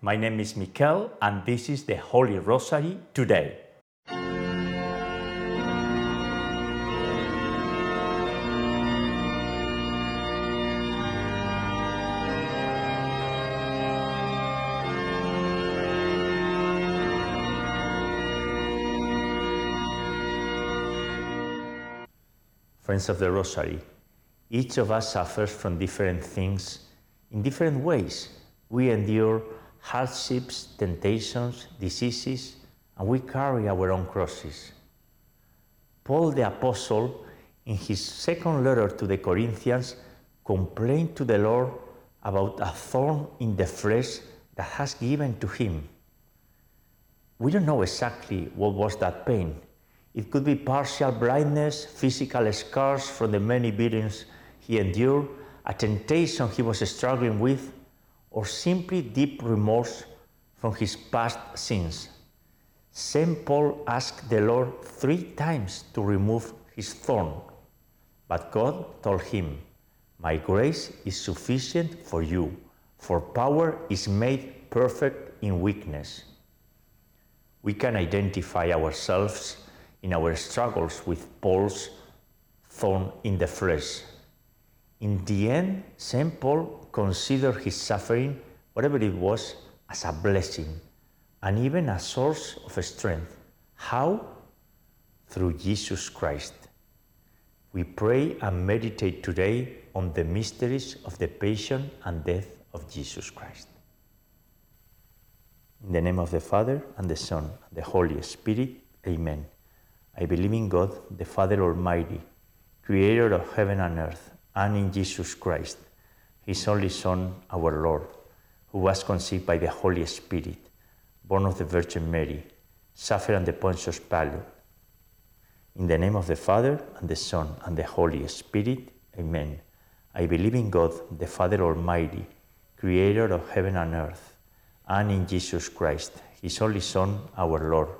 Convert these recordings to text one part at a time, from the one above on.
My name is Mikel, and this is the Holy Rosary today. Friends of the Rosary, each of us suffers from different things in different ways. We endure hardships, temptations, diseases, and we carry our own crosses. Paul the Apostle, in his second letter to the Corinthians, complained to the Lord about a thorn in the flesh that has given to him. We don't know exactly what was that pain. It could be partial blindness, physical scars from the many beatings he endured, a temptation he was struggling with, or simply deep remorse from his past sins. St. Paul asked the Lord three times to remove his thorn, but God told him, My grace is sufficient for you, for power is made perfect in weakness. We can identify ourselves in our struggles with Paul's thorn in the flesh. In the end, St. Paul considered his suffering, whatever it was, as a blessing and even a source of strength. How? Through Jesus Christ. We pray and meditate today on the mysteries of the passion and death of Jesus Christ. In the name of the Father, and the Son, and the Holy Spirit, Amen. I believe in God, the Father Almighty, creator of heaven and earth, and in Jesus Christ, his only Son, our Lord, who was conceived by the Holy Spirit, born of the Virgin Mary, suffered under Pontius Pilate. In the name of the Father, and the Son, and the Holy Spirit, Amen. I believe in God, the Father Almighty, creator of heaven and earth, and in Jesus Christ, his only Son, our Lord,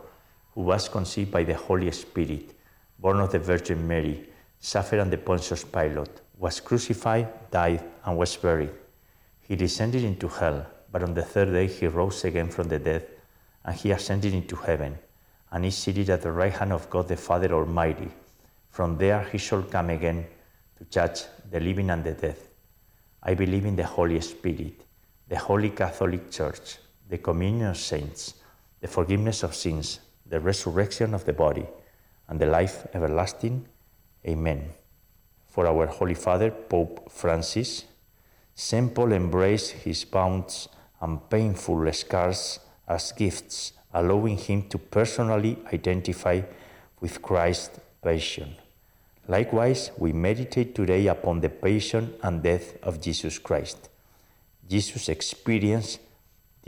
who was conceived by the Holy Spirit, born of the Virgin Mary, suffered under Pontius Pilate, was crucified, died, and was buried. He descended into hell, but on the third day he rose again from the dead, and he ascended into heaven, and is seated at the right hand of God the Father Almighty. From there he shall come again to judge the living and the dead. I believe in the Holy Spirit, the Holy Catholic Church, the communion of saints, the forgiveness of sins, the resurrection of the body, and the life everlasting. Amen. For our Holy Father, Pope Francis, St. Paul embraced his wounds and painful scars as gifts, allowing him to personally identify with Christ's passion. Likewise, we meditate today upon the passion and death of Jesus Christ. Jesus experienced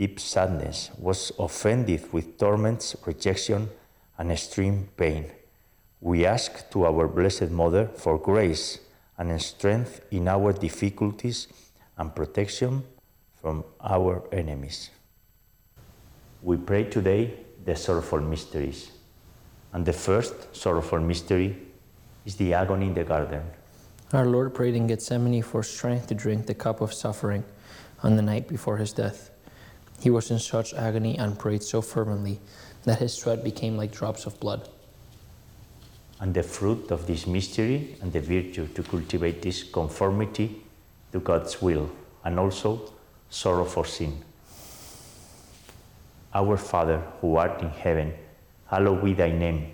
deep sadness, was offended with torments, rejection, and extreme pain. We ask to our Blessed Mother for grace and strength in our difficulties and protection from our enemies. We pray today the sorrowful mysteries. And the first sorrowful mystery is the agony in the garden. Our Lord prayed in Gethsemane for strength to drink the cup of suffering on the night before his death. He was in such agony and prayed so fervently that his sweat became like drops of blood. And the fruit of this mystery and the virtue to cultivate this conformity to God's will and also sorrow for sin. Our Father, who art in heaven, hallowed be thy name.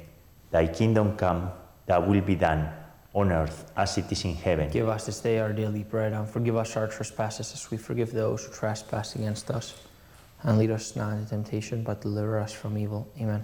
Thy kingdom come, thy will be done, on earth as it is in heaven. Give us this day our daily bread, and forgive us our trespasses as we forgive those who trespass against us. And lead us not into temptation, but deliver us from evil. Amen.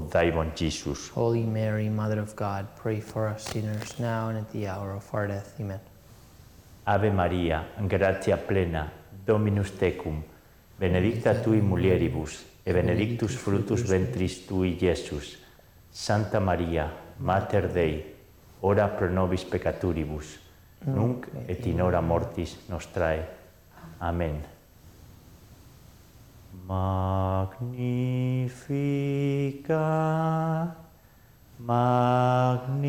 thy womb, Jesus. Holy Mary, Mother of God, pray for us sinners now and at the hour of our death. Amen. Ave Maria, gratia plena, Dominus tecum, benedicta tui mulieribus, e benedictus fructus ventris tui, Iesus. Santa Maria, Mater Dei, ora pro nobis peccaturibus, nunc et in hora mortis nostrae. Amen. Magnificat, Magnificat.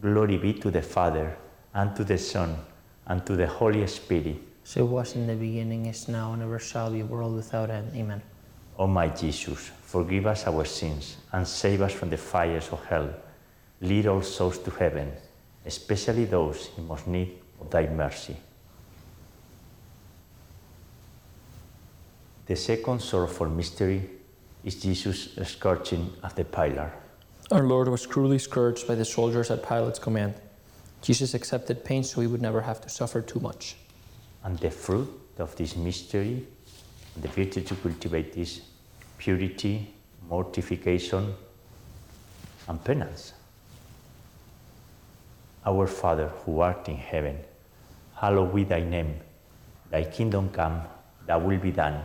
Glory be to the Father, and to the Son, and to the Holy Spirit. So it was in the beginning, is now, and ever shall be, world without end. Amen. O my Jesus, forgive us our sins and save us from the fires of hell. Lead all souls to heaven, especially those in most need of thy mercy. The second sorrowful mystery is Jesus' scourging of the pillar. Our Lord was cruelly scourged by the soldiers at Pilate's command. Jesus accepted pain so he would never have to suffer too much. And the fruit of this mystery, the virtue to cultivate is purity, mortification, and penance. Our Father who art in heaven, hallowed be thy name. Thy kingdom come, thy will be done,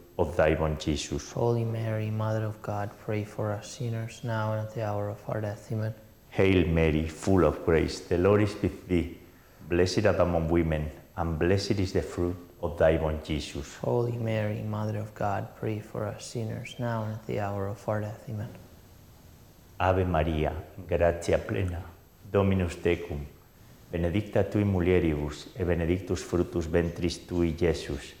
of thy womb, Jesus. Holy Mary, Mother of God, pray for us sinners now and at the hour of our death. Amen. Hail Mary, full of grace, the Lord is with thee. Blessed art thou among women, and blessed is the fruit of thy womb, Jesus. Holy Mary, Mother of God, pray for us sinners now and at the hour of our death. Amen. Ave Maria, gratia plena, Dominus tecum, benedicta tui mulieribus, e benedictus fructus ventris tui, Iesus.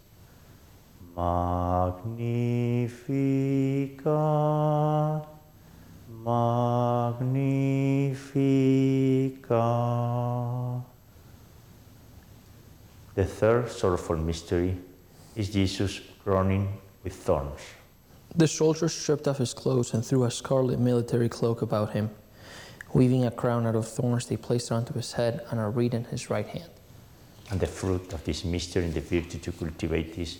Magnificat, Magnificat. The third sorrowful mystery is Jesus crowning with thorns. The soldiers stripped off his clothes and threw a scarlet military cloak about him. Weaving a crown out of thorns, they placed it onto his head and a reed in his right hand. And the fruit of this mystery and the virtue to cultivate is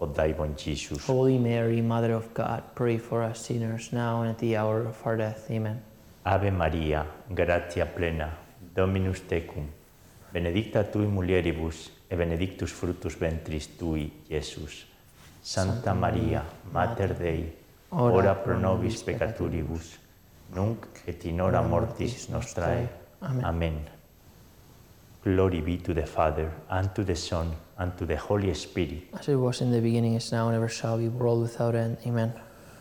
of thy womb, Jesus. Holy Mary, Mother of God, pray for us sinners now and at the hour of our death. Amen. Ave Maria, gratia plena, Dominus tecum, benedicta tui mulieribus, e benedictus fructus ventris tui, Iesus. Santa Maria, Mater Dei, ora pro nobis peccatoribus, nunc et in hora mortis nostrae. Amen. Glory be to the Father, and to the Son, and to the Holy Spirit. As it was in the beginning, is now, and ever shall be, world without end. Amen.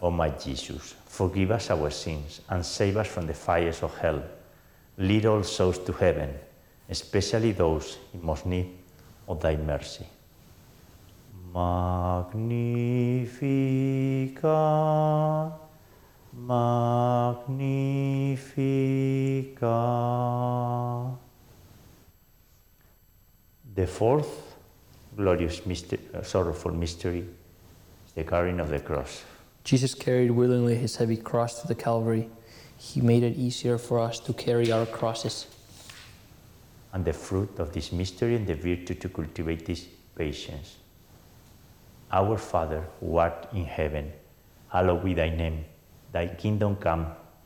O my Jesus, forgive us our sins and save us from the fires of hell. Lead all souls to heaven, especially those in most need of thy mercy. Magnificat, Magnificat. The fourth glorious mystery, uh, sorrowful mystery the carrying of the cross. Jesus carried willingly his heavy cross to the Calvary. He made it easier for us to carry our crosses. And the fruit of this mystery and the virtue to cultivate this patience. Our Father, who art in heaven, hallowed be thy name. Thy kingdom come,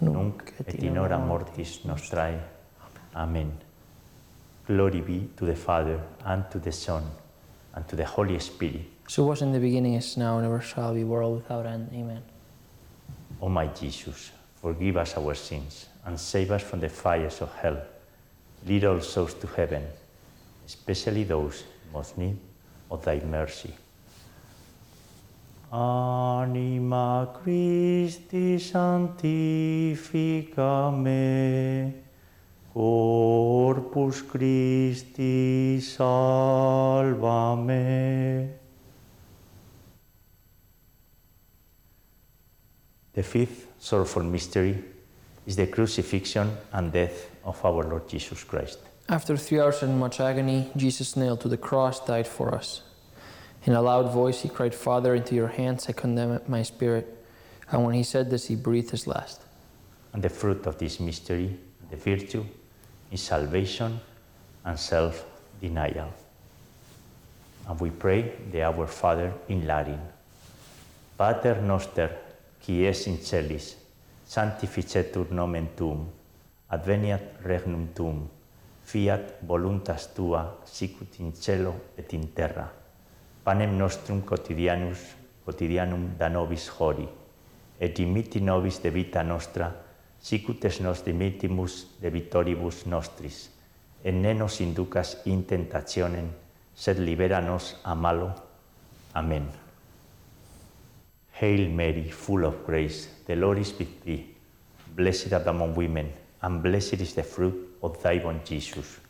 nunc et in hora mortis nostrae. Amen. Glory be to the Father, and to the Son, and to the Holy Spirit. So was in the beginning, is now, and ever shall be, world without end. Amen. O my Jesus, forgive us our sins and save us from the fires of hell. Lead all souls to heaven, especially those most need of thy mercy. Anima Christi sanctifica me, Corpus Christi salva me. The fifth sorrowful mystery is the crucifixion and death of our Lord Jesus Christ. After three hours and much agony, Jesus nailed to the cross died for us. In a loud voice, he cried, Father, into your hands I condemn my spirit. And when he said this, he breathed his last. And the fruit of this mystery, the virtue, is salvation and self denial. And we pray the Our Father in Latin. Pater noster, qui es in celis, sanctificetur nomen tuum, adveniat regnum tuum, fiat voluntas tua, sicut in cielo et in terra. panem nostrum quotidianus quotidianum da nobis hori et dimitti nobis de vita nostra sicut es nos dimittimus de vitoribus nostris et ne nos inducas in tentationem sed libera nos a malo amen Hail Mary, full of grace, the Lord is with thee. Blessed art among women, and blessed is the fruit of thy womb, Jesus.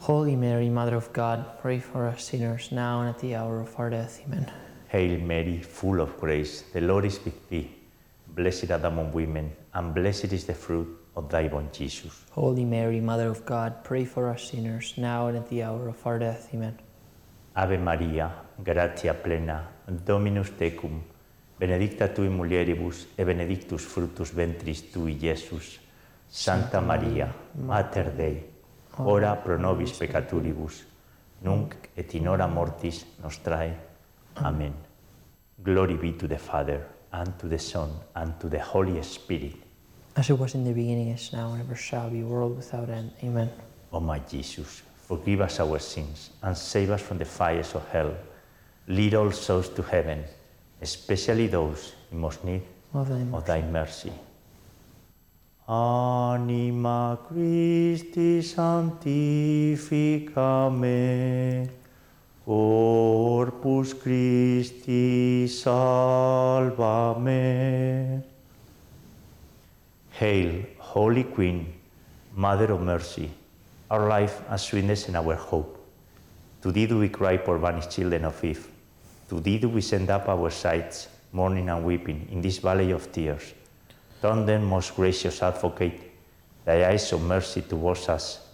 Holy Mary, Mother of God, pray for us sinners now and at the hour of our death. Amen. Hail Mary, full of grace, the Lord is with thee. Blessed art thou among women, and blessed is the fruit of thy womb, Jesus. Holy Mary, Mother of God, pray for us sinners, now and at the hour of our death. Amen. Ave Maria, gratia plena, Dominus tecum, benedicta tui mulieribus, e benedictus fructus ventris tui, Iesus. Santa Maria, Mater Dei, ora pro nobis peccaturibus, nunc et in hora mortis nostrae. Amen. Glory be to the Father, and to the Son, and to the Holy Spirit. As it was in the beginning, is now, and ever shall be, world without end. Amen. O my Jesus, forgive us our sins and save us from the fires of hell. Lead all souls to heaven, especially those in most need Of thy of thy mercy. Anima Christi sanctifica me, Corpus Christi salva me. Hail, Holy Queen, Mother of Mercy, our life and sweetness and our hope. To thee do we cry poor banished children of Eve. To thee do we send up our sighs, mourning and weeping, in this valley of tears. Turn then, most gracious advocate, thy eyes of mercy towards us,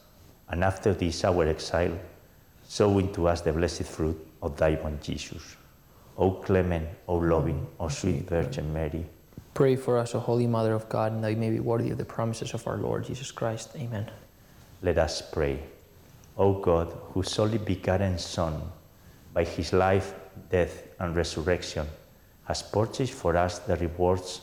and after this our exile, sow into us the blessed fruit of thy womb, Jesus. O clement, O loving, O sweet Virgin Mary, Pray for us, O Holy Mother of God, and that we may be worthy of the promises of our Lord Jesus Christ. Amen. Let us pray. O God, whose only begotten Son, by his life, death, and resurrection, has purchased for us the rewards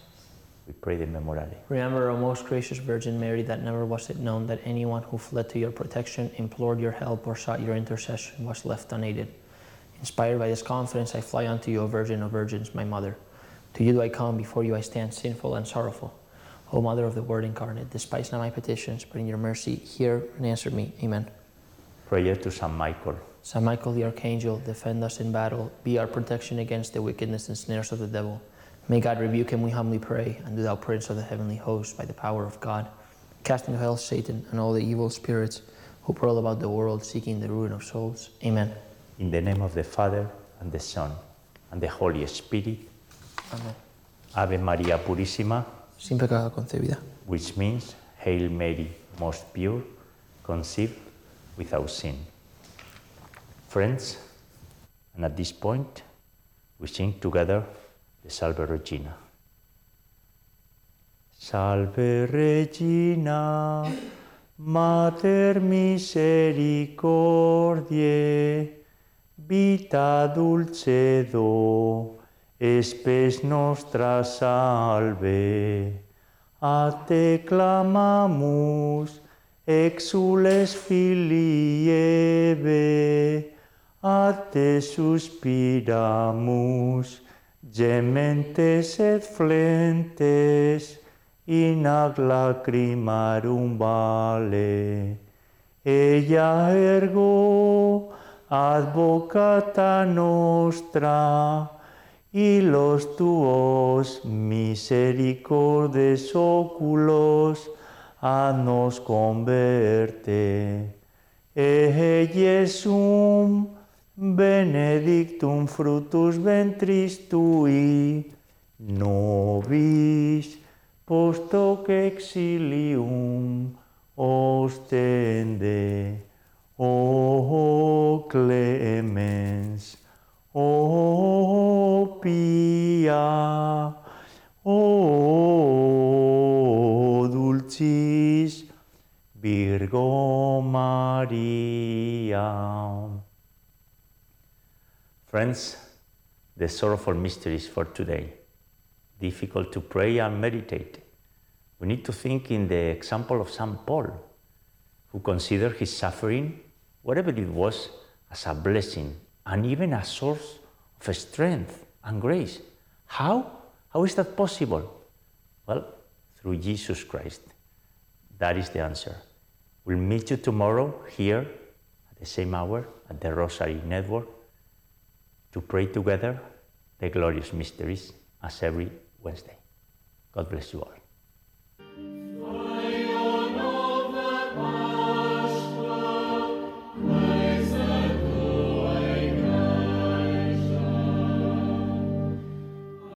We pray the memorare. Remember, O most gracious Virgin Mary, that never was it known that anyone who fled to your protection, implored your help, or sought your intercession was left unaided. Inspired by this confidence, I fly unto you, O Virgin of Virgins, my Mother. To you do I come, before you I stand sinful and sorrowful. O Mother of the Word incarnate, despise not my petitions, but in your mercy hear and answer me. Amen. Prayer to Saint Michael. Saint Michael the Archangel, defend us in battle, be our protection against the wickedness and snares of the devil. May God rebuke him, we humbly pray, and do thou, Prince of the heavenly host, by the power of God, cast into hell Satan and all the evil spirits who prowl about the world seeking the ruin of souls. Amen. In the name of the Father, and the Son, and the Holy Spirit. Amen. Ave Maria Purissima, Sin pecado concebida. which means Hail Mary, most pure, conceived without sin. Friends, and at this point, we sing together the Salve Regina. Salve Regina, Mater misericordiae, vita dulcedo, espes nostra salve. A te clamamus, exules filii Eve, a te suspiramus, gementes et flentes, in ac lacrimarum vale. Ella ergo advocata nostra, y los tuos misericordes oculos a nos converte. benedictum fructus ventris tui, nobis post hoc exilium ostende, o clemens, o pia, o dulcis Virgo Maria. Friends, the sorrowful mysteries for today. Difficult to pray and meditate. We need to think in the example of St. Paul, who considered his suffering, whatever it was, as a blessing and even a source of strength and grace. How? How is that possible? Well, through Jesus Christ. That is the answer. We'll meet you tomorrow here at the same hour at the Rosary Network to pray together the glorious mysteries as every Wednesday. God bless you all.